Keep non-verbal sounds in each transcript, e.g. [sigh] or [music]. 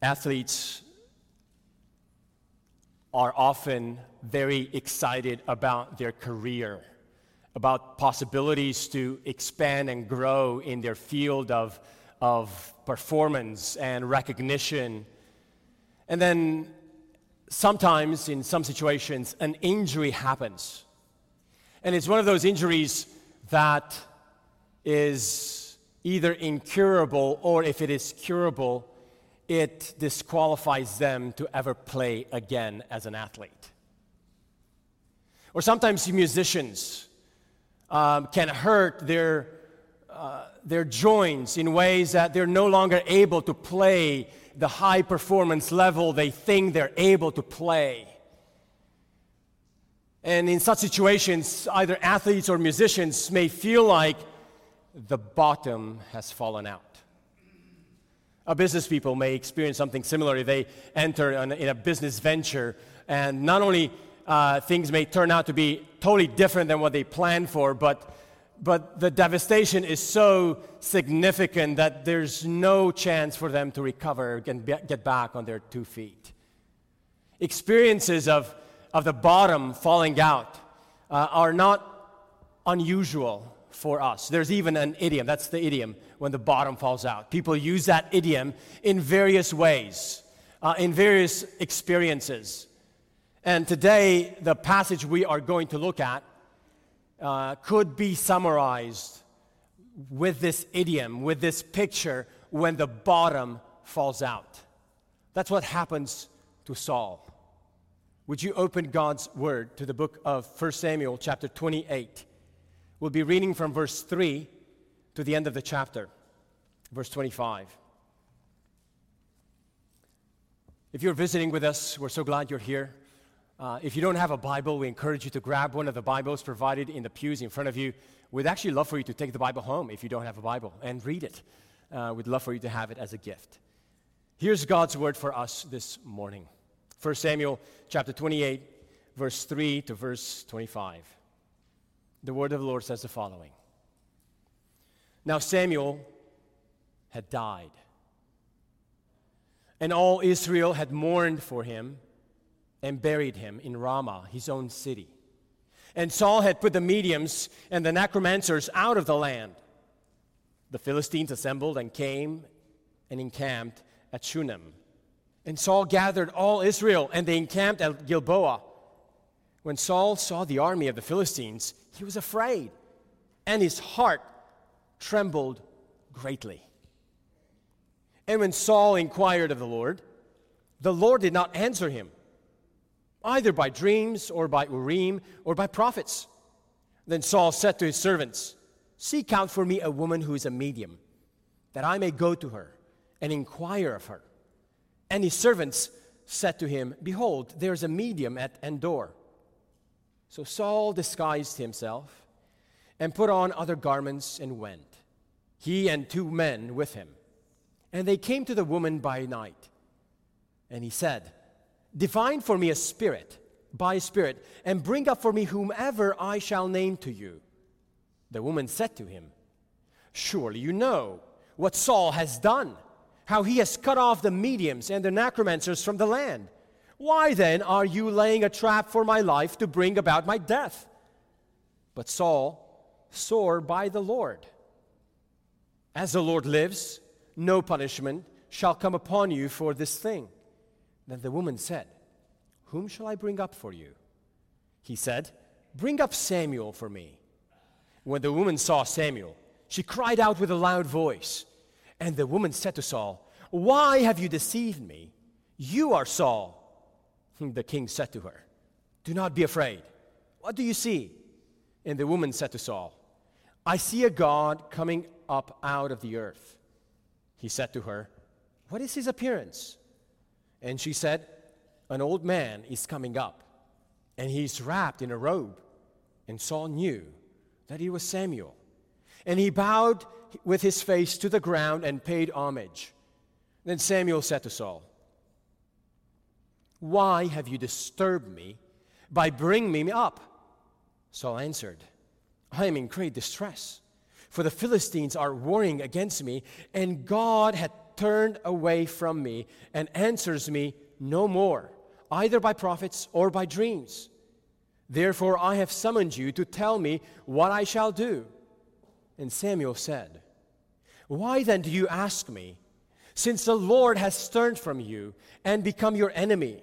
Athletes are often very excited about their career, about possibilities to expand and grow in their field of, of performance and recognition. And then sometimes, in some situations, an injury happens. And it's one of those injuries that is either incurable or if it is curable, it disqualifies them to ever play again as an athlete. Or sometimes musicians um, can hurt their, uh, their joints in ways that they're no longer able to play the high performance level they think they're able to play. And in such situations, either athletes or musicians may feel like the bottom has fallen out. Our business people may experience something similar. They enter in a business venture, and not only uh, things may turn out to be totally different than what they planned for, but, but the devastation is so significant that there's no chance for them to recover and get back on their two feet. Experiences of, of the bottom falling out uh, are not unusual for us. There's even an idiom, that's the idiom, when the bottom falls out. People use that idiom in various ways, uh, in various experiences. And today, the passage we are going to look at uh, could be summarized with this idiom, with this picture, when the bottom falls out. That's what happens to Saul. Would you open God's word to the book of 1 Samuel, chapter 28? We'll be reading from verse 3 to the end of the chapter, verse 25. If you're visiting with us, we're so glad you're here. Uh, if you don't have a Bible, we encourage you to grab one of the Bibles provided in the pews in front of you. We'd actually love for you to take the Bible home if you don't have a Bible and read it. Uh, we'd love for you to have it as a gift. Here's God's word for us this morning 1 Samuel chapter 28, verse 3 to verse 25 the word of the Lord says the following Now Samuel had died, and all Israel had mourned for him and buried him in Ramah, his own city. And Saul had put the mediums and the necromancers out of the land. The Philistines assembled and came and encamped at Shunem. And Saul gathered all Israel, and they encamped at Gilboa. When Saul saw the army of the Philistines, he was afraid, and his heart trembled greatly. And when Saul inquired of the Lord, the Lord did not answer him, either by dreams or by Urim or by prophets. Then Saul said to his servants, Seek out for me a woman who is a medium, that I may go to her and inquire of her. And his servants said to him, Behold, there is a medium at Endor so Saul disguised himself and put on other garments and went, he and two men with him. And they came to the woman by night. And he said, Divine for me a spirit, by a spirit, and bring up for me whomever I shall name to you. The woman said to him, Surely you know what Saul has done, how he has cut off the mediums and the necromancers from the land why then are you laying a trap for my life to bring about my death? But Saul swore by the Lord. As the Lord lives, no punishment shall come upon you for this thing. Then the woman said, Whom shall I bring up for you? He said, Bring up Samuel for me. When the woman saw Samuel, she cried out with a loud voice. And the woman said to Saul, Why have you deceived me? You are Saul. [laughs] The king said to her, Do not be afraid. What do you see? And the woman said to Saul, I see a God coming up out of the earth. He said to her, What is his appearance? And she said, An old man is coming up, and he is wrapped in a robe. And Saul knew that he was Samuel. And he bowed with his face to the ground and paid homage. Then Samuel said to Saul, why have you disturbed me by bringing me up? Saul answered, I am in great distress, for the Philistines are warring against me, and God had turned away from me and answers me no more, either by prophets or by dreams. Therefore, I have summoned you to tell me what I shall do. And Samuel said, Why then do you ask me, since the Lord has turned from you and become your enemy?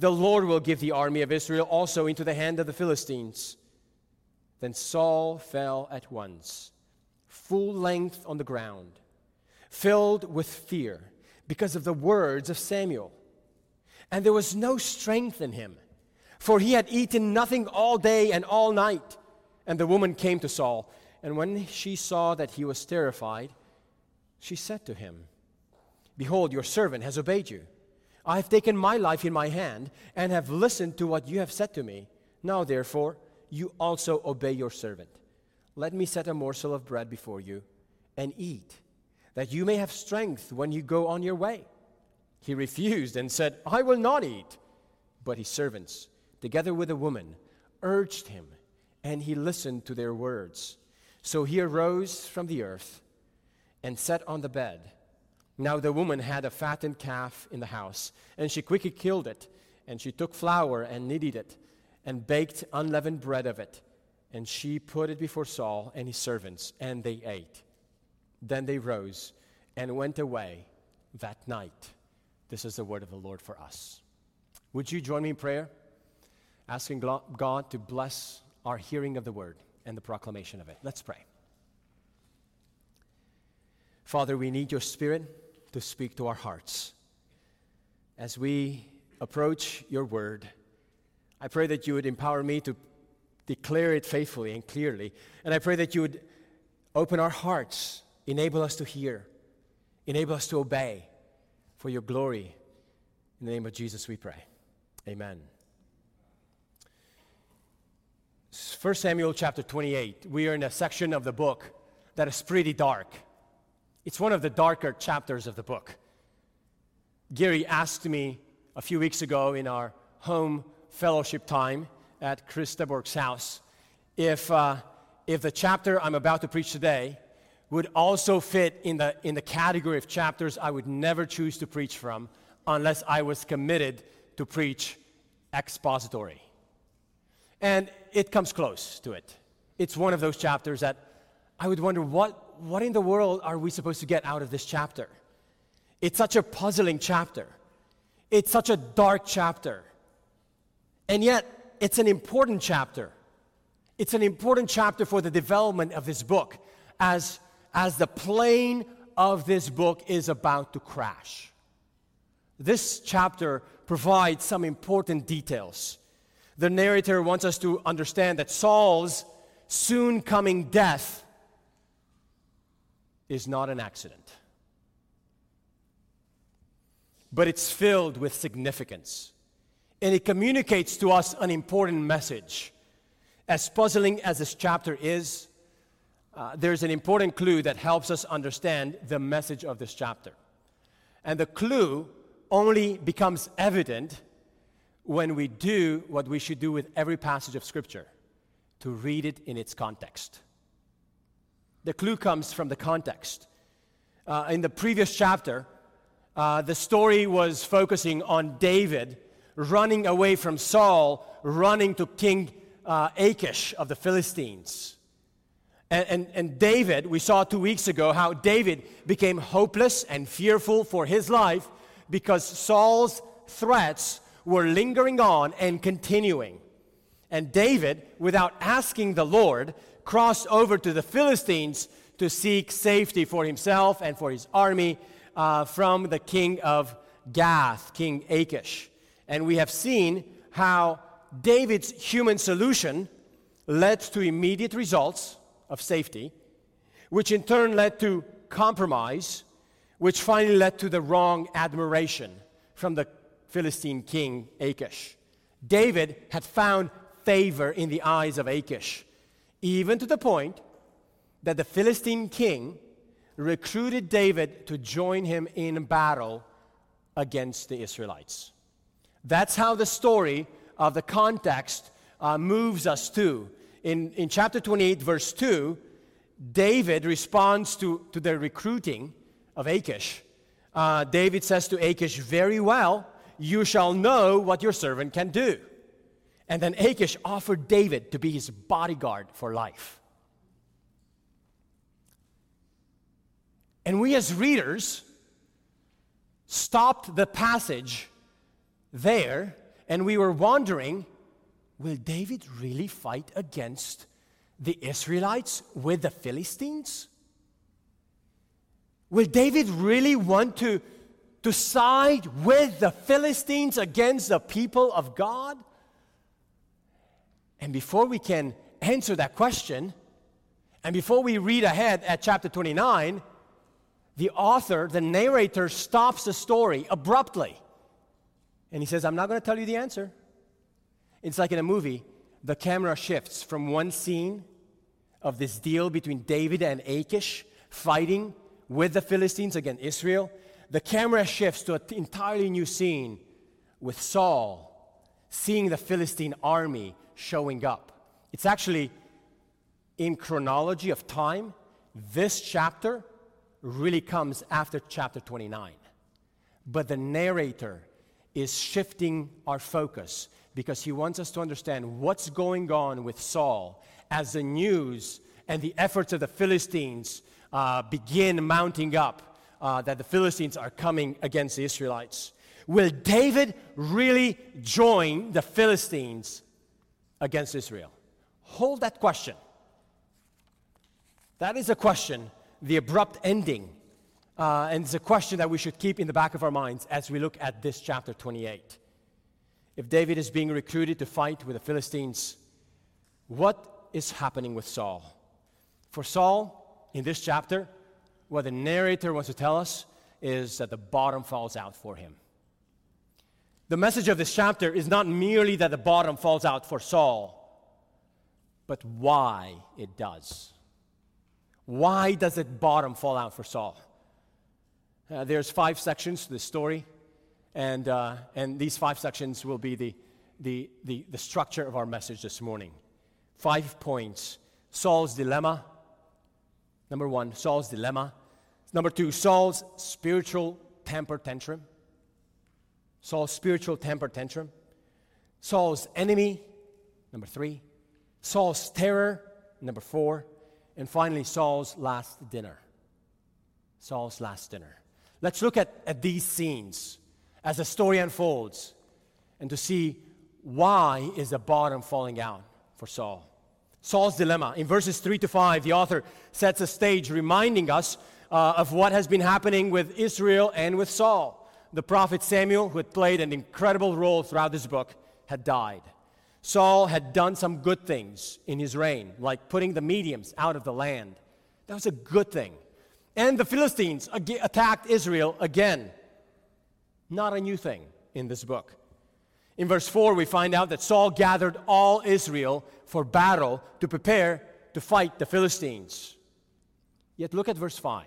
The Lord will give the army of Israel also into the hand of the Philistines. Then Saul fell at once, full length on the ground, filled with fear because of the words of Samuel. And there was no strength in him, for he had eaten nothing all day and all night. And the woman came to Saul, and when she saw that he was terrified, she said to him, Behold, your servant has obeyed you. I have taken my life in my hand and have listened to what you have said to me. Now, therefore, you also obey your servant. Let me set a morsel of bread before you and eat, that you may have strength when you go on your way. He refused and said, I will not eat. But his servants, together with the woman, urged him, and he listened to their words. So he arose from the earth and sat on the bed. Now the woman had a fattened calf in the house, and she quickly killed it, and she took flour and kneaded it, and baked unleavened bread of it. And she put it before Saul and his servants, and they ate. Then they rose and went away that night. This is the word of the Lord for us. Would you join me in prayer? Asking God to bless our hearing of the word and the proclamation of it. Let's pray. Father, we need your spirit to speak to our hearts. As we approach your word, I pray that you would empower me to declare it faithfully and clearly. And I pray that you would open our hearts, enable us to hear, enable us to obey for your glory. In the name of Jesus, we pray. Amen. 1 Samuel chapter 28. We are in a section of the book that is pretty dark. It's one of the darker chapters of the book. Gary asked me a few weeks ago in our home fellowship time at Chris Steborg's house if, uh, if the chapter I'm about to preach today would also fit in the, in the category of chapters I would never choose to preach from unless I was committed to preach expository. And it comes close to it. It's one of those chapters that I would wonder what, what in the world are we supposed to get out of this chapter? It's such a puzzling chapter. It's such a dark chapter. And yet, it's an important chapter. It's an important chapter for the development of this book as, as the plane of this book is about to crash. This chapter provides some important details. The narrator wants us to understand that Saul's soon coming death is not an accident, but it's filled with significance. And it communicates to us an important message. As puzzling as this chapter is, uh, there's an important clue that helps us understand the message of this chapter. And the clue only becomes evident when we do what we should do with every passage of Scripture to read it in its context. The clue comes from the context. Uh, in the previous chapter, uh, the story was focusing on David running away from Saul, running to King uh, Achish of the Philistines. And, and, and David, we saw two weeks ago how David became hopeless and fearful for his life because Saul's threats were lingering on and continuing. And David, without asking the Lord, crossed over to the Philistines to seek safety for himself and for his army uh, from the king of Gath, King Achish. And we have seen how David's human solution led to immediate results of safety, which in turn led to compromise, which finally led to the wrong admiration from the Philistine king Achish. David had found favor in the eyes of Achish, even to the point that the Philistine king recruited David to join him in battle against the Israelites. That's how the story of the context uh, moves us to. In, in chapter 28, verse 2, David responds to, to the recruiting of Achish. Uh, David says to Achish, Very well, you shall know what your servant can do. And then Achish offered David to be his bodyguard for life. And we as readers stopped the passage there and we were wondering will David really fight against the Israelites with the Philistines? Will David really want to, to side with the Philistines against the people of God? And before we can answer that question, and before we read ahead at chapter 29, the author, the narrator, stops the story abruptly. And he says, I'm not going to tell you the answer. It's like in a movie, the camera shifts from one scene of this deal between David and Achish fighting with the Philistines against Israel. The camera shifts to an entirely new scene with Saul seeing the Philistine army showing up. It's actually in chronology of time, this chapter really comes after chapter 29. But the narrator is shifting our focus because he wants us to understand what's going on with Saul as the news and the efforts of the Philistines uh, begin mounting up, uh, that the Philistines are coming against the Israelites. Will David really join the Philistines against Israel? Hold that question. That is a question, the abrupt ending. Uh, and it's a question that we should keep in the back of our minds as we look at this chapter 28. If David is being recruited to fight with the Philistines, what is happening with Saul? For Saul, in this chapter, what the narrator wants to tell us is that the bottom falls out for him. The message of this chapter is not merely that the bottom falls out for Saul, but why it does. Why does the bottom fall out for Saul? Uh, there's five sections to this story, and, uh, and these five sections will be the, the, the, the structure of our message this morning. Five points Saul's dilemma. Number one, Saul's dilemma. Number two, Saul's spiritual temper tantrum. Saul's spiritual temper tantrum, Saul's enemy, number three, Saul's terror, number four, and finally, Saul's last dinner. Saul's last dinner. Let's look at, at these scenes as the story unfolds and to see why is the bottom falling out for Saul. Saul's dilemma. In verses 3 to 5, the author sets a stage reminding us uh, of what has been happening with Israel and with Saul the prophet Samuel, who had played an incredible role throughout this book, had died. Saul had done some good things in his reign, like putting the mediums out of the land. That was a good thing. And the Philistines attacked Israel again. Not a new thing in this book. In verse 4, we find out that Saul gathered all Israel for battle to prepare to fight the Philistines. Yet look at verse 5.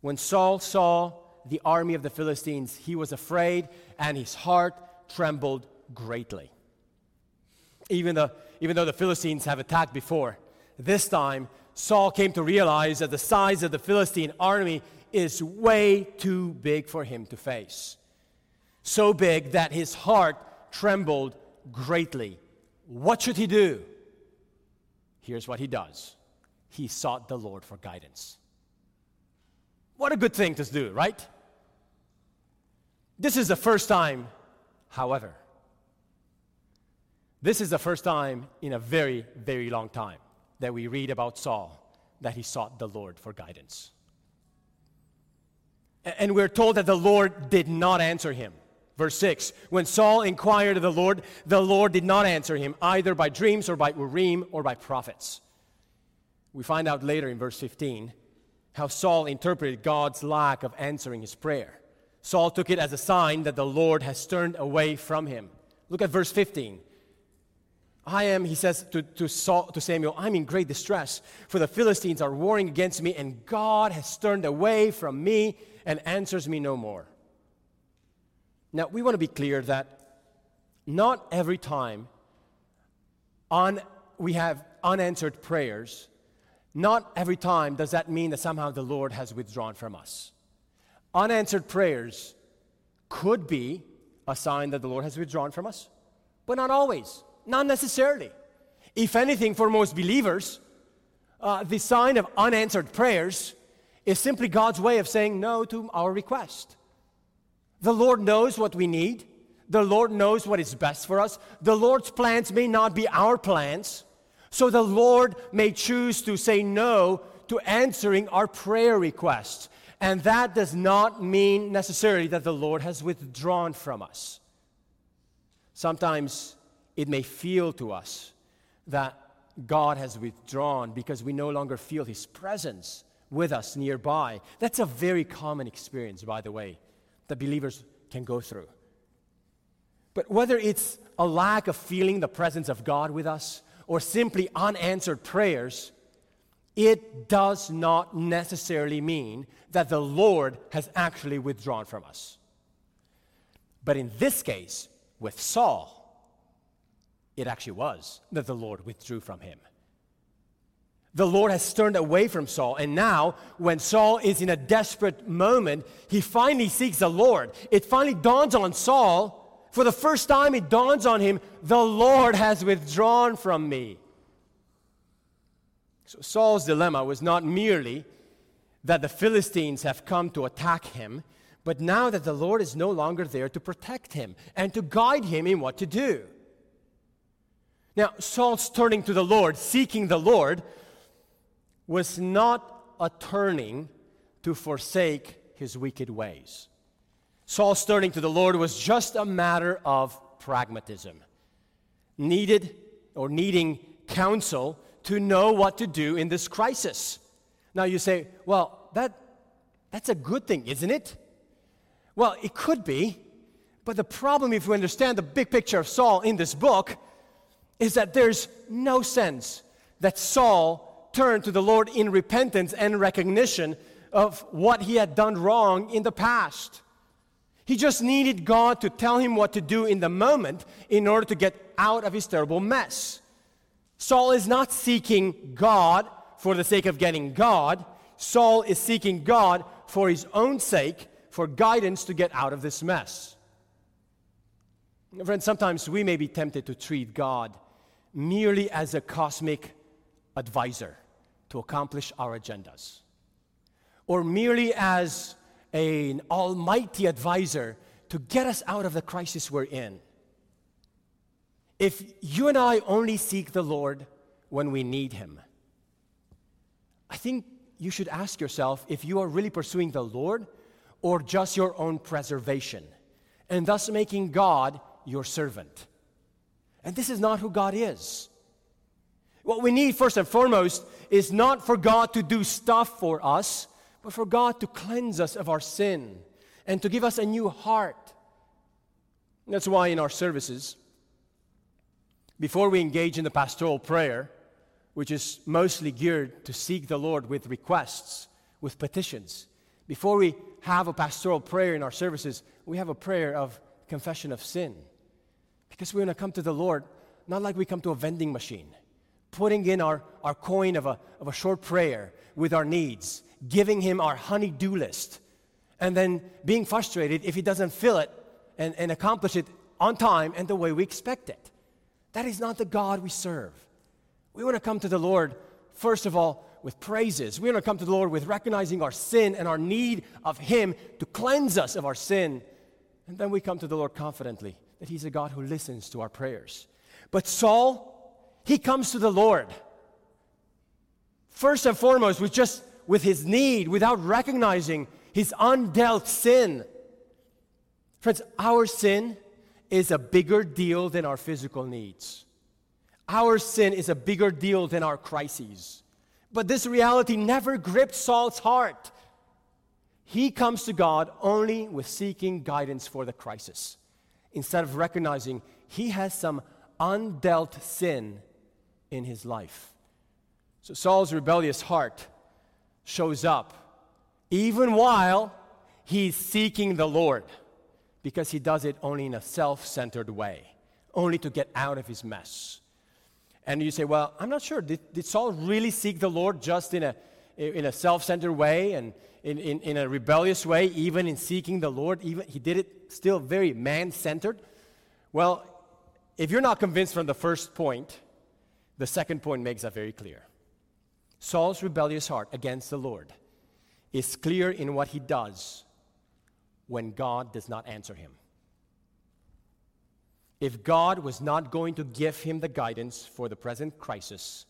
When Saul saw the army of the Philistines, he was afraid and his heart trembled greatly. Even though, even though the Philistines have attacked before, this time Saul came to realize that the size of the Philistine army is way too big for him to face. So big that his heart trembled greatly. What should he do? Here's what he does he sought the Lord for guidance. What a good thing to do, right? This is the first time, however, this is the first time in a very, very long time that we read about Saul that he sought the Lord for guidance. And we're told that the Lord did not answer him. Verse 6 When Saul inquired of the Lord, the Lord did not answer him, either by dreams or by Urim or by prophets. We find out later in verse 15 how Saul interpreted God's lack of answering his prayer. Saul took it as a sign that the Lord has turned away from him. Look at verse 15. I am, he says to, to, Saul, to Samuel, I'm in great distress, for the Philistines are warring against me, and God has turned away from me and answers me no more. Now, we want to be clear that not every time on, we have unanswered prayers, not every time does that mean that somehow the Lord has withdrawn from us. Unanswered prayers could be a sign that the Lord has withdrawn from us, but not always, not necessarily. If anything, for most believers, uh, the sign of unanswered prayers is simply God's way of saying no to our request. The Lord knows what we need. The Lord knows what is best for us. The Lord's plans may not be our plans. So the Lord may choose to say no to answering our prayer requests. And that does not mean necessarily that the Lord has withdrawn from us. Sometimes it may feel to us that God has withdrawn because we no longer feel His presence with us nearby. That's a very common experience, by the way, that believers can go through. But whether it's a lack of feeling the presence of God with us or simply unanswered prayers, it does not necessarily mean that the Lord has actually withdrawn from us. But in this case, with Saul, it actually was that the Lord withdrew from him. The Lord has turned away from Saul, and now, when Saul is in a desperate moment, he finally seeks the Lord. It finally dawns on Saul, for the first time, it dawns on him, the Lord has withdrawn from me. So Saul's dilemma was not merely that the Philistines have come to attack him, but now that the Lord is no longer there to protect him and to guide him in what to do. Now, Saul's turning to the Lord, seeking the Lord, was not a turning to forsake his wicked ways. Saul's turning to the Lord was just a matter of pragmatism, needed or needing counsel to know what to do in this crisis. Now you say, well, that, that's a good thing, isn't it? Well, it could be, but the problem, if you understand the big picture of Saul in this book, is that there's no sense that Saul turned to the Lord in repentance and recognition of what he had done wrong in the past. He just needed God to tell him what to do in the moment in order to get out of his terrible mess. Saul is not seeking God for the sake of getting God. Saul is seeking God for his own sake, for guidance to get out of this mess. Friends, sometimes we may be tempted to treat God merely as a cosmic advisor to accomplish our agendas, or merely as an almighty advisor to get us out of the crisis we're in. If you and I only seek the Lord when we need Him, I think you should ask yourself if you are really pursuing the Lord or just your own preservation, and thus making God your servant. And this is not who God is. What we need, first and foremost, is not for God to do stuff for us, but for God to cleanse us of our sin and to give us a new heart. that's why in our services, before we engage in the pastoral prayer, which is mostly geared to seek the Lord with requests, with petitions, before we have a pastoral prayer in our services, we have a prayer of confession of sin. Because we're going to come to the Lord not like we come to a vending machine, putting in our, our coin of a, of a short prayer with our needs, giving Him our honey-do list, and then being frustrated if He doesn't fill it and, and accomplish it on time and the way we expect it. That is not the God we serve. We want to come to the Lord, first of all, with praises. We want to come to the Lord with recognizing our sin and our need of Him to cleanse us of our sin. And then we come to the Lord confidently that He's a God who listens to our prayers. But Saul, he comes to the Lord. First and foremost, with just with his need, without recognizing his undealt sin. Friends, our sin is a bigger deal than our physical needs. Our sin is a bigger deal than our crises. But this reality never gripped Saul's heart. He comes to God only with seeking guidance for the crisis, instead of recognizing he has some undealt sin in his life. So Saul's rebellious heart shows up even while he's seeking the Lord because he does it only in a self centered way, only to get out of his mess. And you say, well, I'm not sure. Did, did Saul really seek the Lord just in a, in a self centered way and in, in, in a rebellious way, even in seeking the Lord? Even, he did it still very man centered. Well, if you're not convinced from the first point, the second point makes that very clear. Saul's rebellious heart against the Lord is clear in what he does when God does not answer him. If God was not going to give him the guidance for the present crisis,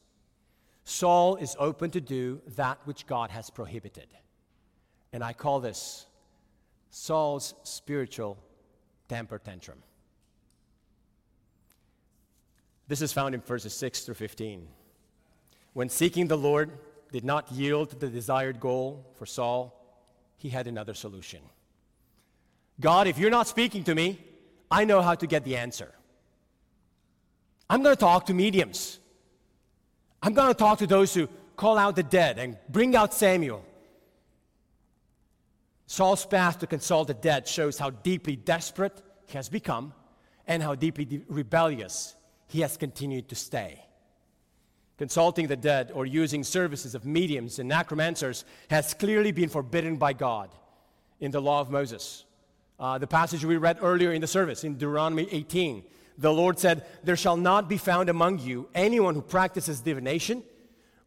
Saul is open to do that which God has prohibited. And I call this Saul's spiritual temper tantrum. This is found in verses 6 through 15. When seeking the Lord did not yield to the desired goal for Saul, he had another solution. God, if you're not speaking to me, I know how to get the answer. I'm going to talk to mediums. I'm going to talk to those who call out the dead and bring out Samuel. Saul's path to consult the dead shows how deeply desperate he has become and how deeply de- rebellious he has continued to stay. Consulting the dead or using services of mediums and necromancers has clearly been forbidden by God in the law of Moses. Uh, the passage we read earlier in the service in Deuteronomy 18, the Lord said, There shall not be found among you anyone who practices divination,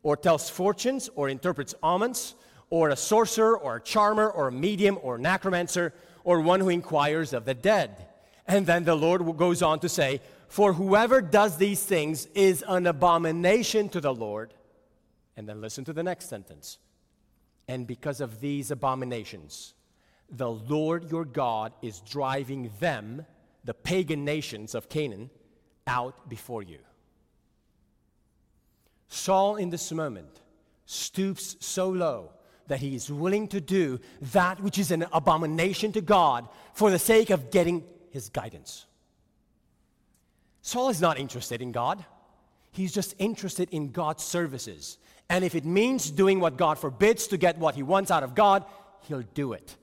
or tells fortunes, or interprets omens, or a sorcerer, or a charmer, or a medium, or a necromancer, or one who inquires of the dead. And then the Lord goes on to say, For whoever does these things is an abomination to the Lord. And then listen to the next sentence. And because of these abominations, the Lord your God is driving them, the pagan nations of Canaan, out before you. Saul, in this moment, stoops so low that he is willing to do that which is an abomination to God for the sake of getting his guidance. Saul is not interested in God, he's just interested in God's services. And if it means doing what God forbids to get what he wants out of God, he'll do it.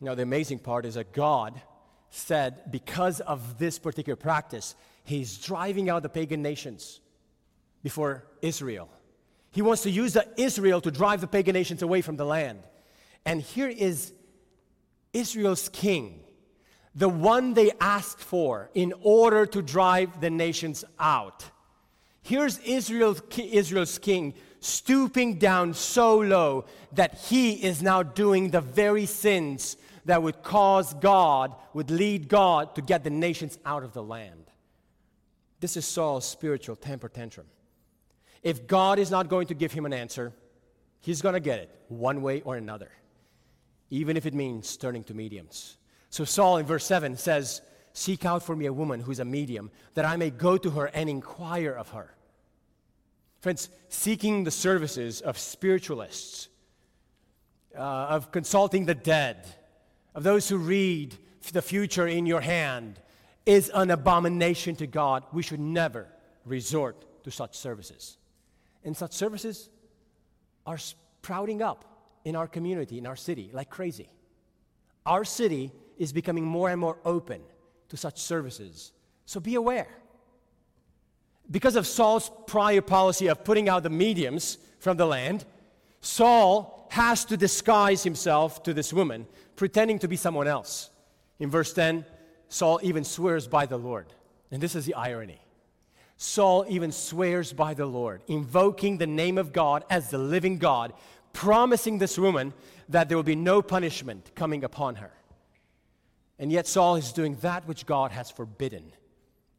Now, the amazing part is that God said, because of this particular practice, He's driving out the pagan nations before Israel. He wants to use Israel to drive the pagan nations away from the land. And here is Israel's king, the one they asked for in order to drive the nations out. Here's Israel's, Israel's king stooping down so low that he is now doing the very sins that would cause God, would lead God to get the nations out of the land. This is Saul's spiritual temper tantrum. If God is not going to give him an answer, he's going to get it one way or another, even if it means turning to mediums. So, Saul in verse 7 says, Seek out for me a woman who's a medium, that I may go to her and inquire of her. Friends, seeking the services of spiritualists, uh, of consulting the dead, of those who read the future in your hand is an abomination to God. We should never resort to such services. And such services are sprouting up in our community, in our city, like crazy. Our city is becoming more and more open to such services. So be aware. Because of Saul's prior policy of putting out the mediums from the land, Saul has to disguise himself to this woman pretending to be someone else. In verse 10, Saul even swears by the Lord. And this is the irony. Saul even swears by the Lord, invoking the name of God as the living God, promising this woman that there will be no punishment coming upon her. And yet, Saul is doing that which God has forbidden,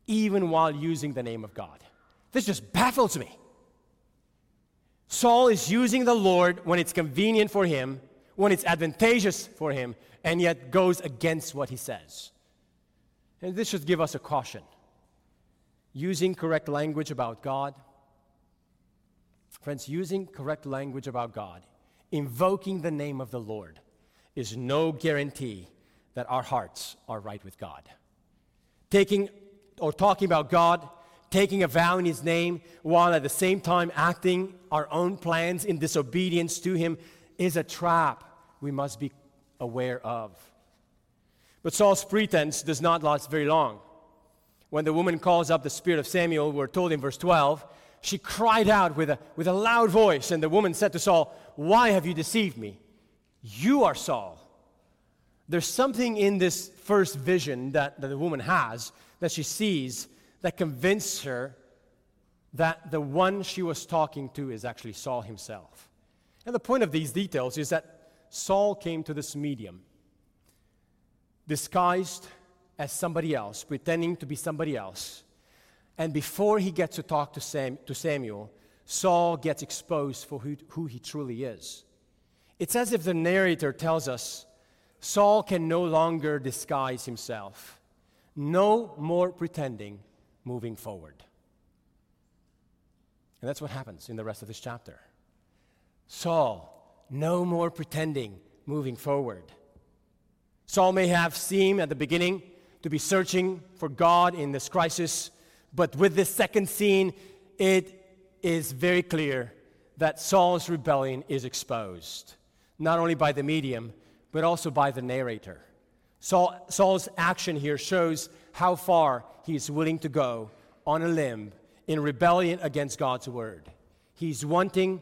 even while using the name of God. This just baffles me. Saul is using the Lord when it's convenient for him when it's advantageous for him, and yet goes against what he says. And this should give us a caution. Using correct language about God, Friends, using correct language about God, invoking the name of the Lord, is no guarantee that our hearts are right with God. Taking or talking about God, taking a vow in His name, while at the same time acting our own plans in disobedience to Him, is a trap we must be aware of. But Saul's pretense does not last very long. When the woman calls up the spirit of Samuel, we're told in verse 12, she cried out with a, with a loud voice, and the woman said to Saul, Why have you deceived me? You are Saul. There's something in this first vision that, that the woman has, that she sees, that convinces her that the one she was talking to is actually Saul himself. And the point of these details is that Saul came to this medium disguised as somebody else, pretending to be somebody else. And before he gets to talk to, Sam, to Samuel, Saul gets exposed for who, who he truly is. It's as if the narrator tells us Saul can no longer disguise himself. No more pretending moving forward. And that's what happens in the rest of this chapter. Saul, no more pretending moving forward. Saul may have seemed at the beginning to be searching for God in this crisis, but with this second scene, it is very clear that Saul's rebellion is exposed, not only by the medium, but also by the narrator. Saul, Saul's action here shows how far he is willing to go on a limb in rebellion against God's word. He's wanting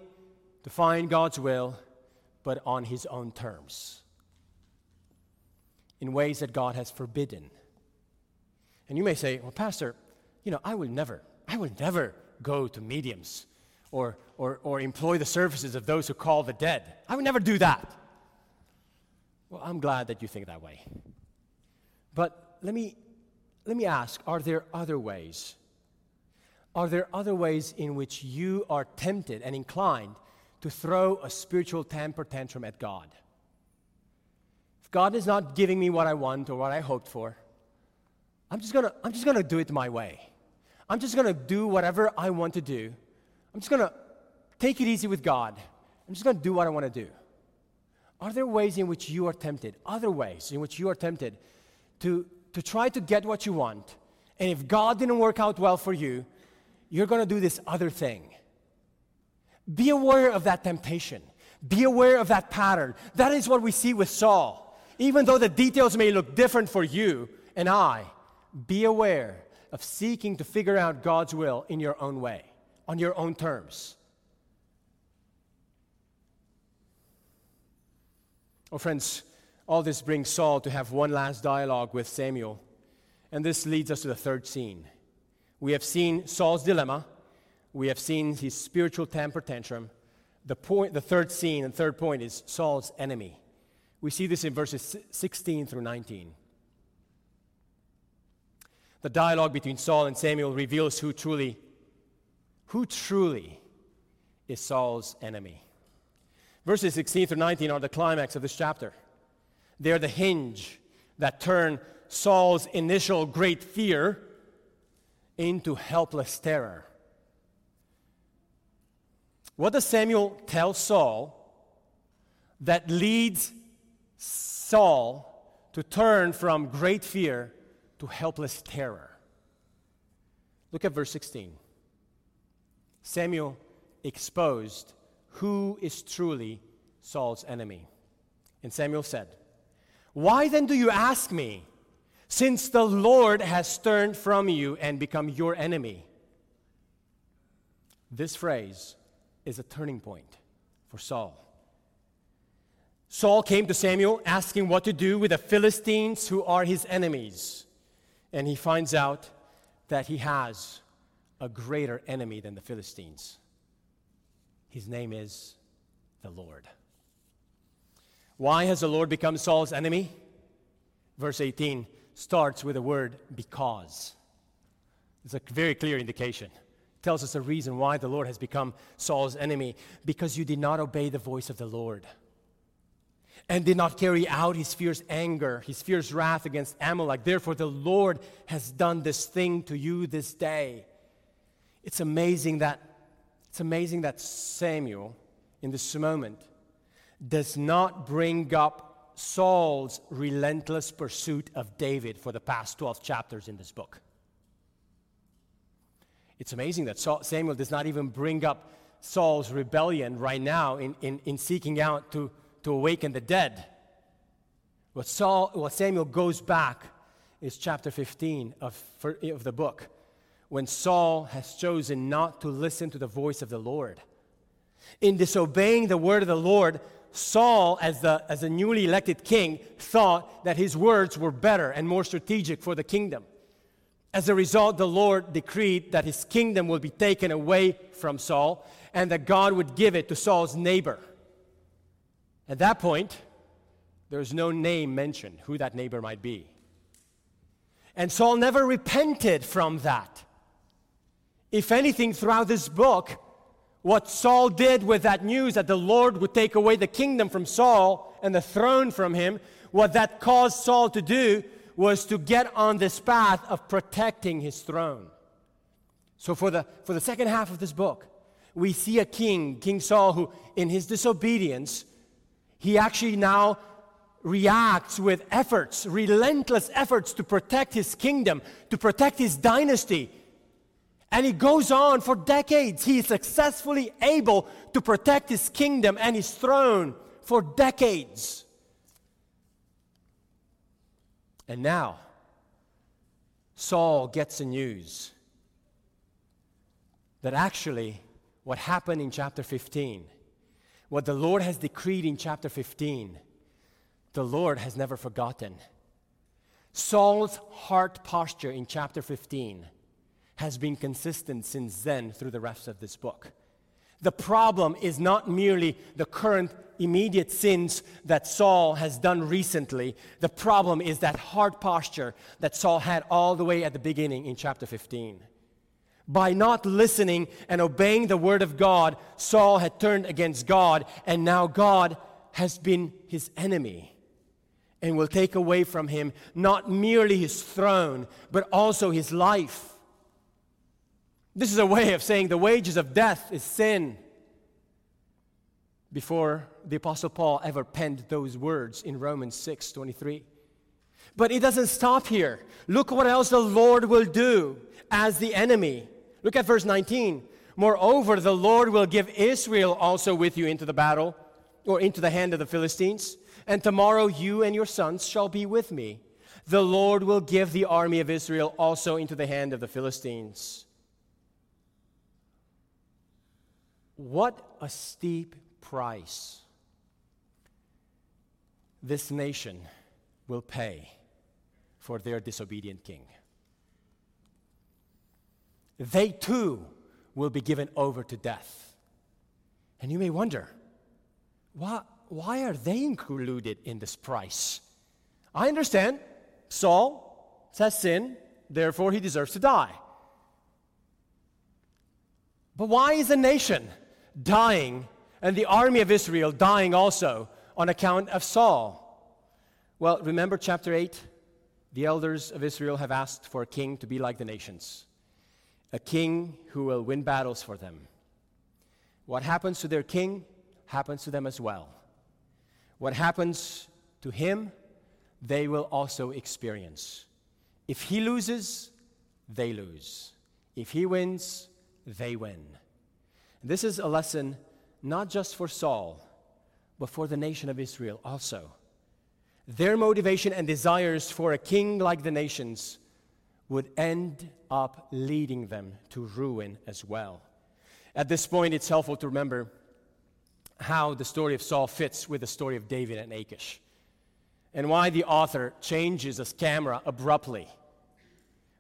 to find God's will, but on his own terms, in ways that God has forbidden. And you may say, well, Pastor, you know, I will never, I will never go to mediums or, or, or employ the services of those who call the dead. I would never do that. Well, I'm glad that you think that way. But let me, let me ask are there other ways? Are there other ways in which you are tempted and inclined to throw a spiritual temper tantrum at God? If God is not giving me what I want or what I hoped for, I'm just gonna, I'm just gonna do it my way. I'm just gonna do whatever I want to do. I'm just gonna take it easy with God. I'm just gonna do what I wanna do. Are there ways in which you are tempted, other ways in which you are tempted to, to try to get what you want? And if God didn't work out well for you, you're going to do this other thing. Be aware of that temptation. Be aware of that pattern. That is what we see with Saul. Even though the details may look different for you and I, be aware of seeking to figure out God's will in your own way, on your own terms. Oh, friends, all this brings Saul to have one last dialogue with Samuel. And this leads us to the third scene. We have seen Saul's dilemma, we have seen his spiritual temper tantrum. The, point, the third scene and third point is Saul's enemy. We see this in verses 16 through 19. The dialogue between Saul and Samuel reveals who truly, who truly is Saul's enemy. Verses 16 through 19 are the climax of this chapter. They're the hinge that turn Saul's initial great fear into helpless terror. What does Samuel tell Saul that leads Saul to turn from great fear to helpless terror? Look at verse 16. Samuel exposed who is truly Saul's enemy. And Samuel said, Why then do you ask me, since the Lord has turned from you and become your enemy? This phrase is a turning point for Saul. Saul came to Samuel asking what to do with the Philistines who are his enemies. And he finds out that he has a greater enemy than the Philistines. His name is the Lord. Why has the Lord become Saul's enemy? Verse 18 starts with the word because. It's a very clear indication. It tells us the reason why the Lord has become Saul's enemy because you did not obey the voice of the Lord and did not carry out his fierce anger, his fierce wrath against Amalek. Therefore, the Lord has done this thing to you this day. It's amazing that It's amazing that Samuel, in this moment, does not bring up Saul's relentless pursuit of David for the past 12 chapters in this book. It's amazing that Samuel does not even bring up Saul's rebellion right now in, in, in seeking out to, to awaken the dead. What, Saul, what Samuel goes back is chapter 15 of, of the book, when Saul has chosen not to listen to the voice of the Lord. In disobeying the word of the Lord, Saul, as the, as a newly elected king, thought that his words were better and more strategic for the kingdom. As a result, the Lord decreed that his kingdom will be taken away from Saul and that God would give it to Saul's neighbor. At that point, there's no name mentioned who that neighbor might be. And Saul never repented from that. If anything, throughout this book, what Saul did with that news that the Lord would take away the kingdom from Saul and the throne from him, what that caused Saul to do was to get on this path of protecting his throne. So, for the, for the second half of this book, we see a king, King Saul, who, in his disobedience, he actually now reacts with efforts, relentless efforts to protect his kingdom, to protect his dynasty, and he goes on for decades. He is successfully able to protect his kingdom and his throne for decades. And now, Saul gets the news that actually what happened in chapter 15, what the Lord has decreed in chapter 15, the Lord has never forgotten. Saul's heart posture in chapter 15 has been consistent since then through the rest of this book. The problem is not merely the current immediate sins that Saul has done recently. The problem is that hard posture that Saul had all the way at the beginning in chapter 15. By not listening and obeying the word of God, Saul had turned against God, and now God has been his enemy and will take away from him not merely his throne, but also his life. This is a way of saying the wages of death is sin. Before the Apostle Paul ever penned those words in Romans 6 23. But it doesn't stop here. Look what else the Lord will do as the enemy. Look at verse 19. Moreover, the Lord will give Israel also with you into the battle, or into the hand of the Philistines. And tomorrow you and your sons shall be with me. The Lord will give the army of Israel also into the hand of the Philistines. What a steep price this nation will pay for their disobedient king. They too will be given over to death. And you may wonder, why, why are they included in this price? I understand Saul has sinned, therefore he deserves to die. But why is a nation dying and the army of Israel dying also on account of Saul. Well, remember chapter 8? The elders of Israel have asked for a king to be like the nations, a king who will win battles for them. What happens to their king happens to them as well. What happens to him, they will also experience. If he loses, they lose. If he wins, they win. This is a lesson not just for Saul, but for the nation of Israel also. Their motivation and desires for a king like the nations would end up leading them to ruin as well. At this point, it's helpful to remember how the story of Saul fits with the story of David and Achish, and why the author changes his camera abruptly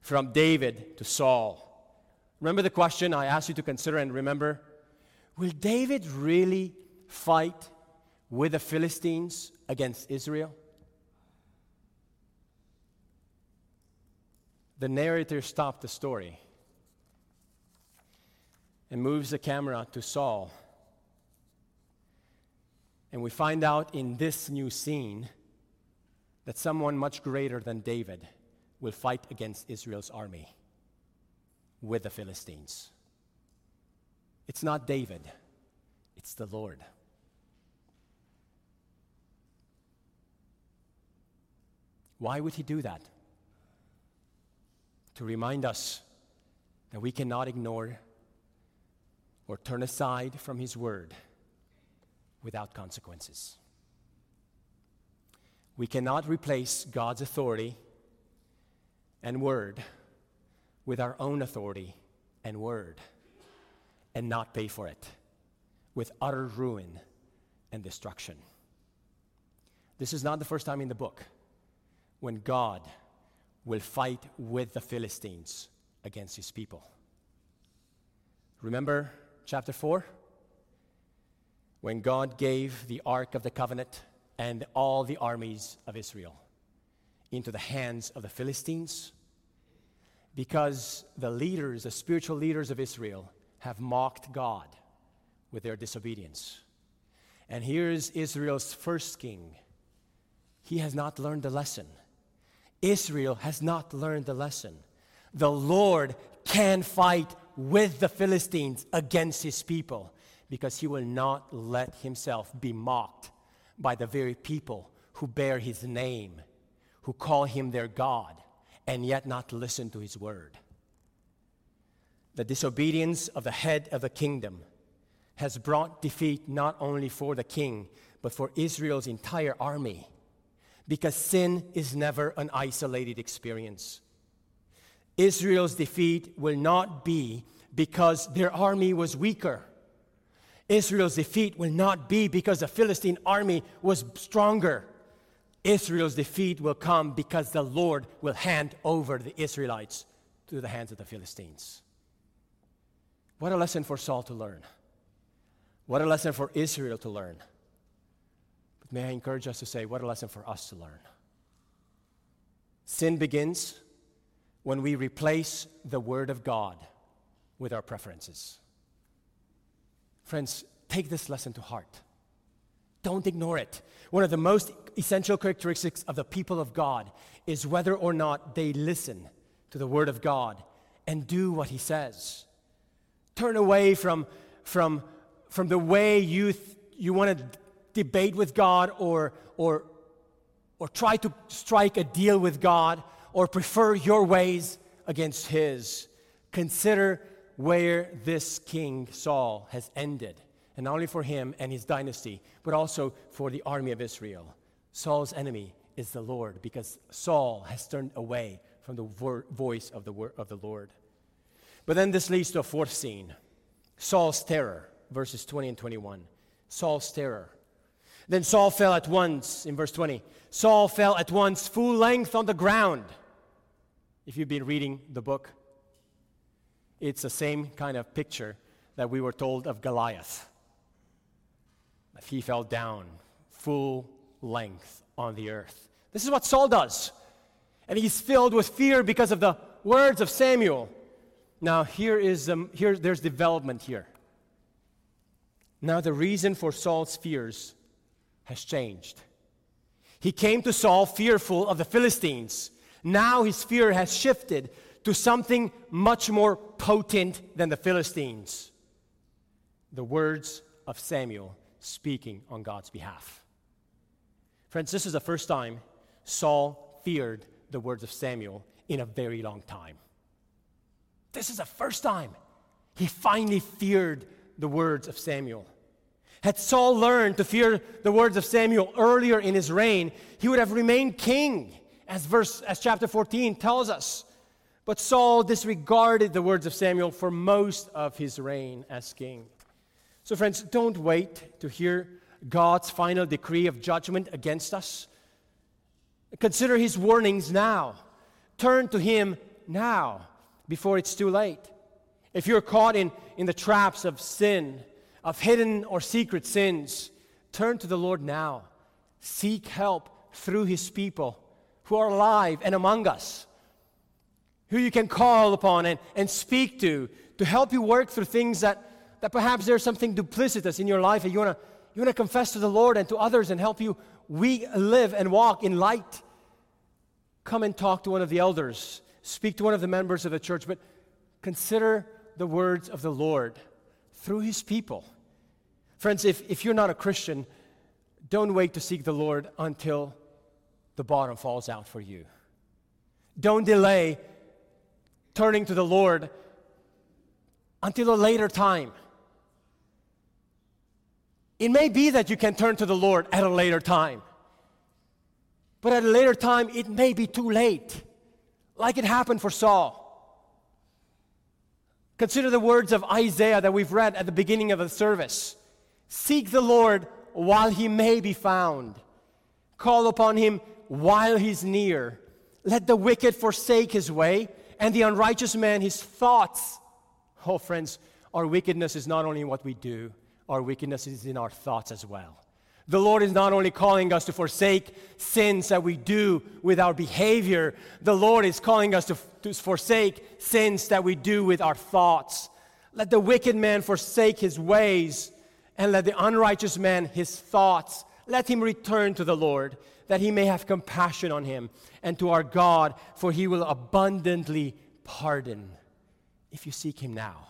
from David to Saul. Remember the question I asked you to consider and remember? Will David really fight with the Philistines against Israel? The narrator stopped the story and moves the camera to Saul. And we find out in this new scene that someone much greater than David will fight against Israel's army with the Philistines. It's not David, it's the Lord. Why would he do that? To remind us that we cannot ignore or turn aside from his word without consequences. We cannot replace God's authority and word with our own authority and word and not pay for it with utter ruin and destruction. This is not the first time in the book when God will fight with the Philistines against his people. Remember chapter 4? When God gave the Ark of the Covenant and all the armies of Israel into the hands of the Philistines because the leaders, the spiritual leaders of Israel, have mocked God with their disobedience. And here's Israel's first king. He has not learned the lesson. Israel has not learned the lesson. The Lord can fight with the Philistines against his people because he will not let himself be mocked by the very people who bear his name, who call him their God, and yet not listen to his word. The disobedience of the head of the kingdom has brought defeat not only for the king, but for Israel's entire army, because sin is never an isolated experience. Israel's defeat will not be because their army was weaker Israel's defeat will not be because the Philistine army was stronger. Israel's defeat will come because the Lord will hand over the Israelites to the hands of the Philistines. What a lesson for Saul to learn. What a lesson for Israel to learn. But may I encourage us to say, what a lesson for us to learn. Sin begins when we replace the Word of God with our preferences. Friends, take this lesson to heart. Don't ignore it. One of the most essential characteristics of the people of God is whether or not they listen to the Word of God and do what He says. Turn away from, from, from the way you, th- you want to debate with God or, or, or try to strike a deal with God or prefer your ways against His. Consider where this king Saul has ended, and not only for him and his dynasty, but also for the army of Israel. Saul's enemy is the Lord because Saul has turned away from the vo- voice of the, wor- of the Lord. But then this leads to a fourth scene Saul's terror, verses 20 and 21. Saul's terror. Then Saul fell at once, in verse 20. Saul fell at once, full length on the ground. If you've been reading the book, it's the same kind of picture that we were told of Goliath. He fell down full length on the earth. This is what Saul does. And he's filled with fear because of the words of Samuel. Now, here is um, here, there's development here. Now, the reason for Saul's fears has changed. He came to Saul fearful of the Philistines. Now his fear has shifted to something much more potent than the Philistines the words of Samuel speaking on God's behalf. Friends, this is the first time Saul feared the words of Samuel in a very long time. This is the first time he finally feared the words of Samuel. Had Saul learned to fear the words of Samuel earlier in his reign, he would have remained king, as verse as chapter 14 tells us. But Saul disregarded the words of Samuel for most of his reign as king. So, friends, don't wait to hear God's final decree of judgment against us. Consider his warnings now. Turn to him now before it's too late. If you're caught in, in the traps of sin, of hidden or secret sins, turn to the Lord now. Seek help through his people who are alive and among us who you can call upon and, and speak to to help you work through things that, that perhaps there's something duplicitous in your life and you want to you want to confess to the Lord and to others and help you we live and walk in light. Come and talk to one of the elders, speak to one of the members of the church, but consider the words of the Lord through his people. Friends, if, if you're not a Christian, don't wait to seek the Lord until the bottom falls out for you. Don't delay turning to the Lord until a later time. It may be that you can turn to the Lord at a later time, but at a later time, it may be too late, like it happened for Saul. Consider the words of Isaiah that we've read at the beginning of the service Seek the Lord while he may be found, call upon him while he's near. Let the wicked forsake his way, and the unrighteous man his thoughts. Oh, friends, our wickedness is not only in what we do, our wickedness is in our thoughts as well. The Lord is not only calling us to forsake sins that we do with our behavior, the Lord is calling us to, to forsake sins that we do with our thoughts. Let the wicked man forsake his ways, and let the unrighteous man his thoughts. Let him return to the Lord, that he may have compassion on him, and to our God, for he will abundantly pardon if you seek him now.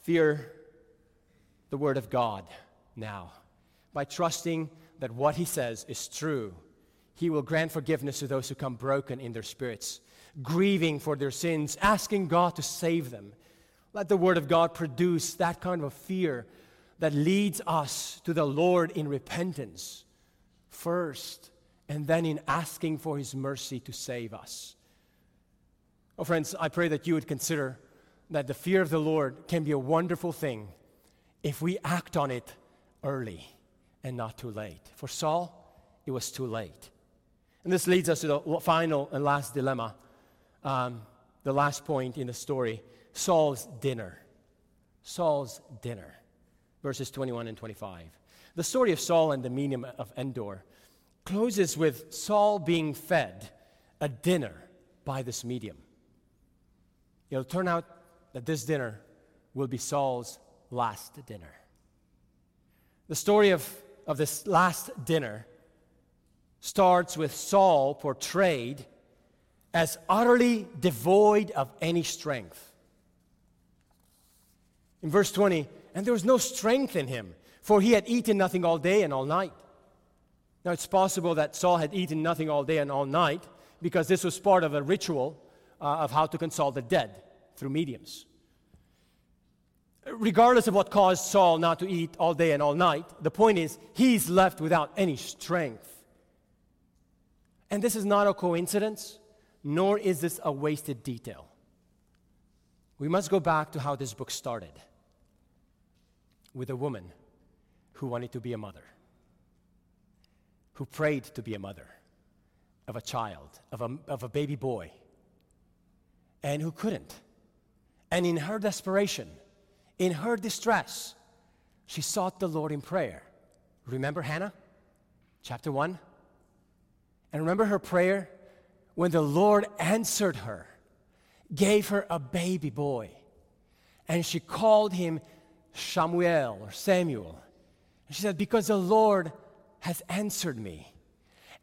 Fear the word of God now. By trusting that what he says is true, he will grant forgiveness to those who come broken in their spirits, grieving for their sins, asking God to save them. Let the word of God produce that kind of fear that leads us to the Lord in repentance first, and then in asking for his mercy to save us. Oh, friends, I pray that you would consider that the fear of the Lord can be a wonderful thing if we act on it early and not too late. For Saul, it was too late. And this leads us to the final and last dilemma, um, the last point in the story Saul's dinner. Saul's dinner. Verses 21 and 25. The story of Saul and the medium of Endor closes with Saul being fed a dinner by this medium. It'll turn out that this dinner will be Saul's last dinner. The story of, of this last dinner starts with Saul portrayed as utterly devoid of any strength. In verse 20, and there was no strength in him, for he had eaten nothing all day and all night. Now, it's possible that Saul had eaten nothing all day and all night because this was part of a ritual uh, of how to consult the dead through mediums regardless of what caused Saul not to eat all day and all night, the point is he's left without any strength. And this is not a coincidence, nor is this a wasted detail. We must go back to how this book started with a woman who wanted to be a mother, who prayed to be a mother of a child, of a, of a baby boy, and who couldn't. And in her desperation, in her distress, she sought the Lord in prayer. Remember Hannah? Chapter 1? And remember her prayer? When the Lord answered her, gave her a baby boy, and she called him Samuel or Samuel. And she said, Because the Lord has answered me.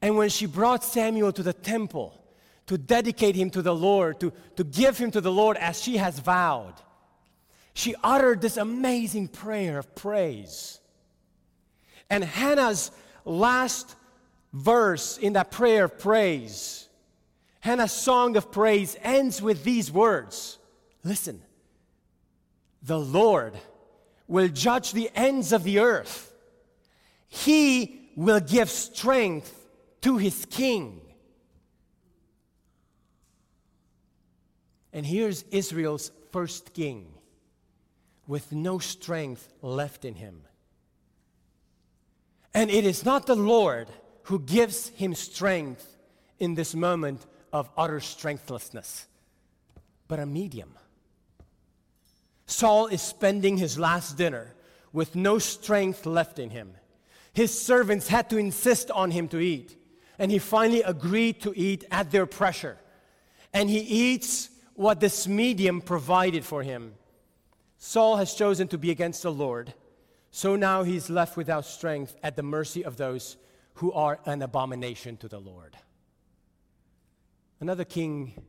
And when she brought Samuel to the temple to dedicate him to the Lord, to, to give him to the Lord as she has vowed, she uttered this amazing prayer of praise. And Hannah's last verse in that prayer of praise, Hannah's song of praise ends with these words Listen, the Lord will judge the ends of the earth, He will give strength to His king. And here's Israel's first king with no strength left in him. And it is not the Lord who gives him strength in this moment of utter strengthlessness, but a medium. Saul is spending his last dinner with no strength left in him. His servants had to insist on him to eat, and he finally agreed to eat at their pressure. And he eats what this medium provided for him. Saul has chosen to be against the Lord, so now he's left without strength at the mercy of those who are an abomination to the Lord. Another king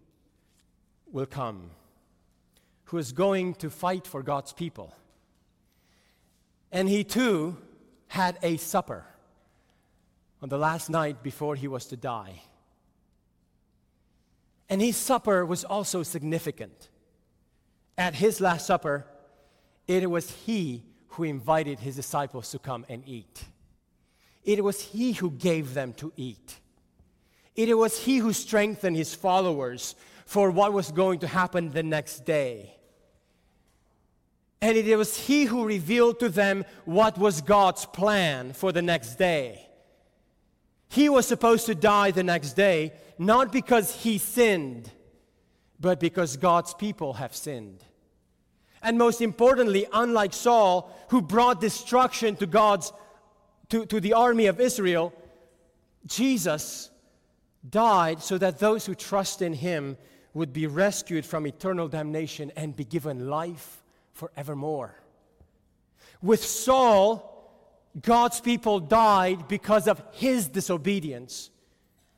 will come who is going to fight for God's people. And he too had a supper on the last night before he was to die. And his supper was also significant. At his Last Supper, it was he who invited his disciples to come and eat. It was he who gave them to eat. It was he who strengthened his followers for what was going to happen the next day. And it was he who revealed to them what was God's plan for the next day. He was supposed to die the next day, not because he sinned, but because God's people have sinned. And most importantly, unlike Saul, who brought destruction to God's to, to the army of Israel, Jesus died so that those who trust in him would be rescued from eternal damnation and be given life forevermore. With Saul, God's people died because of his disobedience.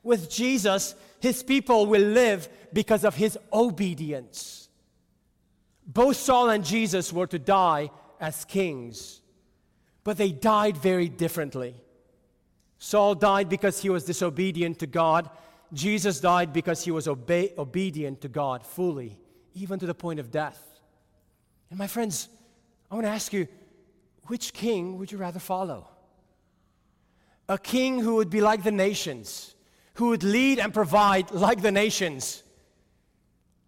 With Jesus, his people will live because of his obedience. Both Saul and Jesus were to die as kings, but they died very differently. Saul died because he was disobedient to God. Jesus died because he was obe- obedient to God fully, even to the point of death. And my friends, I want to ask you which king would you rather follow? A king who would be like the nations, who would lead and provide like the nations.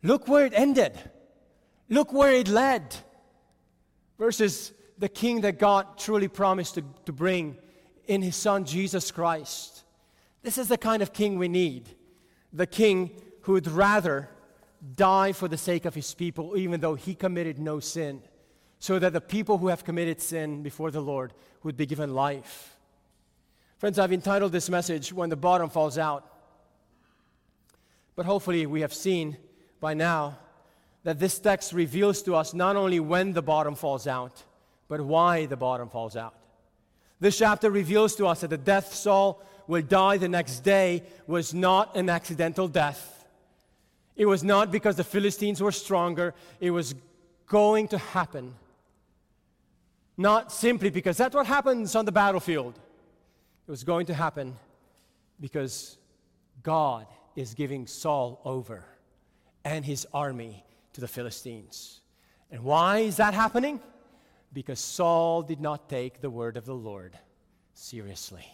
Look where it ended. Look where it led. Versus the king that God truly promised to, to bring in his son Jesus Christ. This is the kind of king we need. The king who would rather die for the sake of his people, even though he committed no sin so that the people who have committed sin before the Lord would be given life. Friends, I've entitled this message, When the Bottom Falls Out. But hopefully, we have seen by now that this text reveals to us not only when the bottom falls out, but why the bottom falls out. This chapter reveals to us that the death Saul will die the next day was not an accidental death. It was not because the Philistines were stronger, it was going to happen not simply because that's what happens on the battlefield. It was going to happen because God is giving Saul over and his army to the Philistines. And why is that happening? Because Saul did not take the word of the Lord seriously.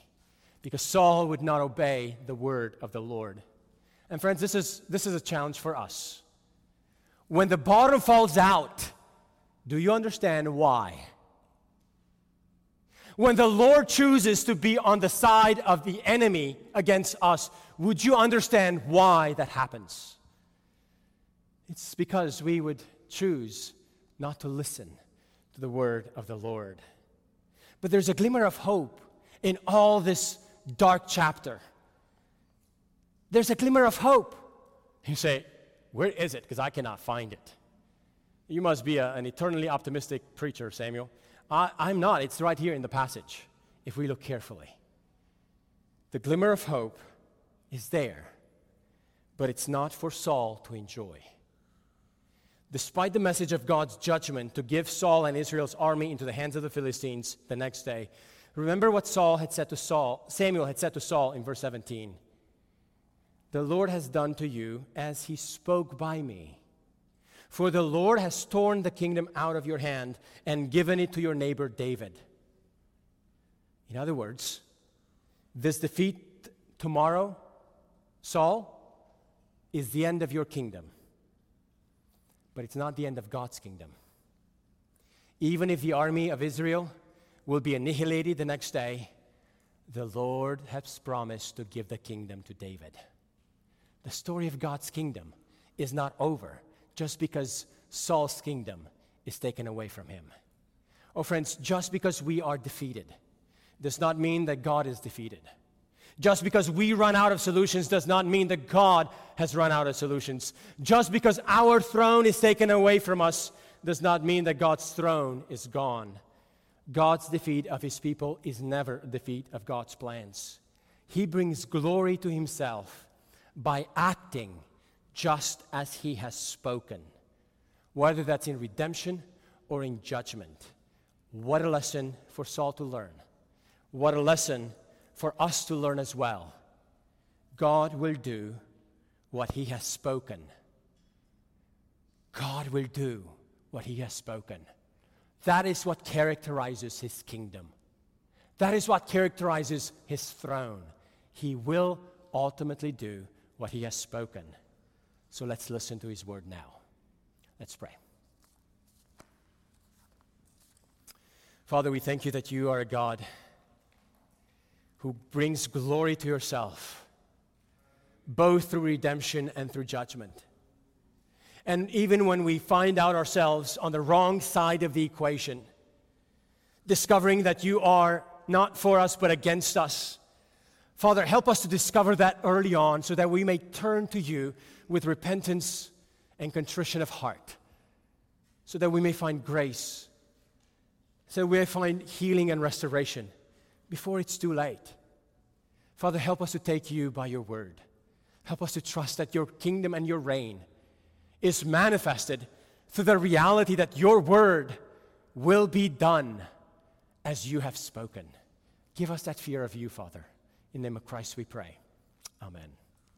Because Saul would not obey the word of the Lord. And friends, this is, this is a challenge for us. When the bottom falls out, do you understand why? When the Lord chooses to be on the side of the enemy against us, would you understand why that happens? It's because we would choose not to listen to the word of the Lord. But there's a glimmer of hope in all this dark chapter. There's a glimmer of hope. You say, Where is it? Because I cannot find it. You must be a, an eternally optimistic preacher, Samuel. I, I'm not. It's right here in the passage, if we look carefully. The glimmer of hope is there, but it's not for Saul to enjoy. Despite the message of God's judgment to give Saul and Israel's army into the hands of the Philistines the next day, remember what Saul had said to Saul, Samuel had said to Saul in verse 17. The Lord has done to you as he spoke by me. For the Lord has torn the kingdom out of your hand and given it to your neighbor David. In other words, this defeat tomorrow, Saul, is the end of your kingdom. But it's not the end of God's kingdom. Even if the army of Israel will be annihilated the next day, the Lord has promised to give the kingdom to David. The story of God's kingdom is not over just because Saul's kingdom is taken away from him. Oh, friends, just because we are defeated does not mean that God is defeated. Just because we run out of solutions does not mean that God has run out of solutions. Just because our throne is taken away from us does not mean that God's throne is gone. God's defeat of his people is never defeat of God's plans. He brings glory to himself by acting just as he has spoken. whether that's in redemption or in judgment. What a lesson for Saul to learn. What a lesson for us to learn as well. God will do what he has spoken. God will do what he has spoken. That is what characterizes his kingdom. That is what characterizes his throne. He will ultimately do what he has spoken. So let's listen to his word now. Let's pray. Father, we thank you that you are a God who brings glory to yourself, both through redemption and through judgment. And even when we find out ourselves on the wrong side of the equation, discovering that you are not for us but against us, Father, help us to discover that early on so that we may turn to you with repentance and contrition of heart, so that we may find grace, so we may find healing and restoration before it's too late. Father, help us to take you by your word. Help us to trust that your kingdom and your reign is manifested through the reality that your word will be done as you have spoken. Give us that fear of you, Father. In the name of Christ we pray. Amen.